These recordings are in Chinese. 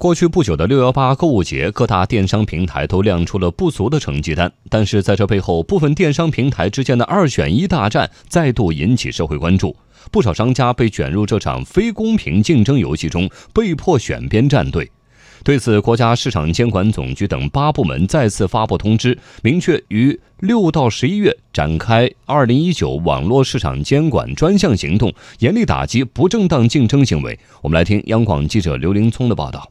过去不久的六幺八购物节，各大电商平台都亮出了不俗的成绩单。但是在这背后，部分电商平台之间的二选一大战再度引起社会关注，不少商家被卷入这场非公平竞争游戏中，被迫选边站队。对此，国家市场监管总局等八部门再次发布通知，明确于六到十一月展开二零一九网络市场监管专项行动，严厉打击不正当竞争行为。我们来听央广记者刘林聪的报道。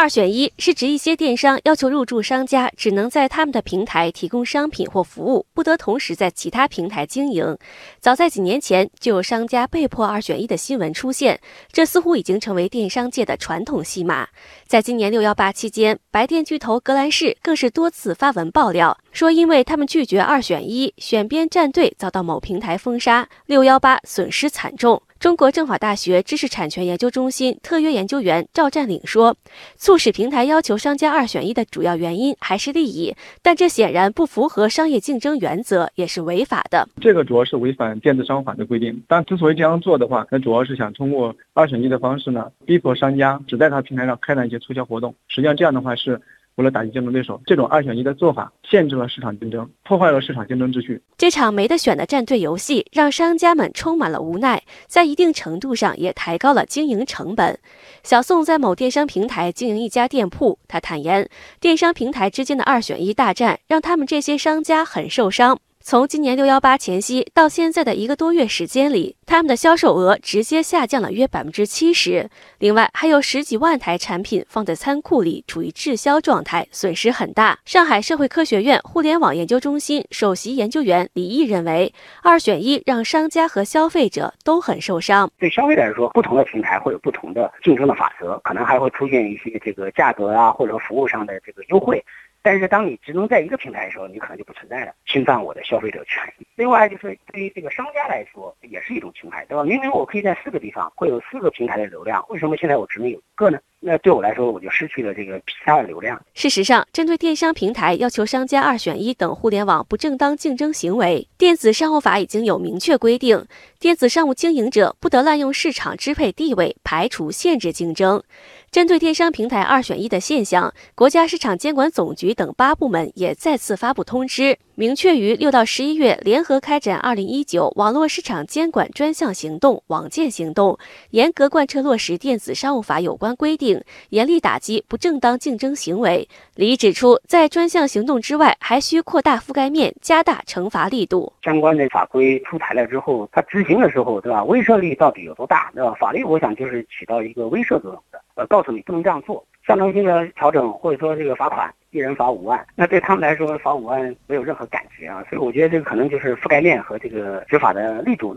二选一是指一些电商要求入驻商家只能在他们的平台提供商品或服务，不得同时在其他平台经营。早在几年前就有商家被迫二选一的新闻出现，这似乎已经成为电商界的传统戏码。在今年六幺八期间，白电巨头格兰仕更是多次发文爆料，说因为他们拒绝二选一，选边站队，遭到某平台封杀，六幺八损失惨重。中国政法大学知识产权研究中心特约研究员赵占领说：“促使平台要求商家二选一的主要原因还是利益，但这显然不符合商业竞争原则，也是违法的。这个主要是违反电子商务法的规定。但之所以这样做的话，那主要是想通过二选一的方式呢，逼迫商家只在他平台上开展一些促销活动。实际上这样的话是。”为了打击竞争对手，这种二选一的做法限制了市场竞争，破坏了市场竞争秩序。这场没得选的战队游戏，让商家们充满了无奈，在一定程度上也抬高了经营成本。小宋在某电商平台经营一家店铺，他坦言，电商平台之间的二选一大战，让他们这些商家很受伤。从今年六幺八前夕到现在的一个多月时间里，他们的销售额直接下降了约百分之七十。另外，还有十几万台产品放在仓库里，处于滞销状态，损失很大。上海社会科学院互联网研究中心首席研究员李毅认为，二选一让商家和消费者都很受伤。对消费者来说，不同的平台会有不同的竞争的法则，可能还会出现一些这个价格啊或者服务上的这个优惠。但是当你只能在一个平台的时候，你可能就不存在了，侵犯我的消费者权益。另外就是对于这个商家来说，也是一种侵害，对吧？明明我可以在四个地方会有四个平台的流量，为什么现在我只能有一个呢？那对我来说，我就失去了这个其他的流量。事实上，针对电商平台要求商家二选一等互联网不正当竞争行为，电子商务法已经有明确规定，电子商务经营者不得滥用市场支配地位，排除限制竞争。针对电商平台二选一的现象，国家市场监管总局等八部门也再次发布通知，明确于六到十一月联合开展二零一九网络市场监管专项行动“网建行动”，严格贯彻落实电子商务法有关规定，严厉打击不正当竞争行为。李指出，在专项行动之外，还需扩大覆盖面，加大惩罚力度。相关的法规出台了之后，它执行的时候，对吧？威慑力到底有多大，对吧？法律，我想就是起到一个威慑作用的。呃，告诉你不能这样做，象征性的调整或者说这个罚款，一人罚五万，那对他们来说罚五万没有任何感觉啊，所以我觉得这个可能就是覆盖面和这个执法的力度。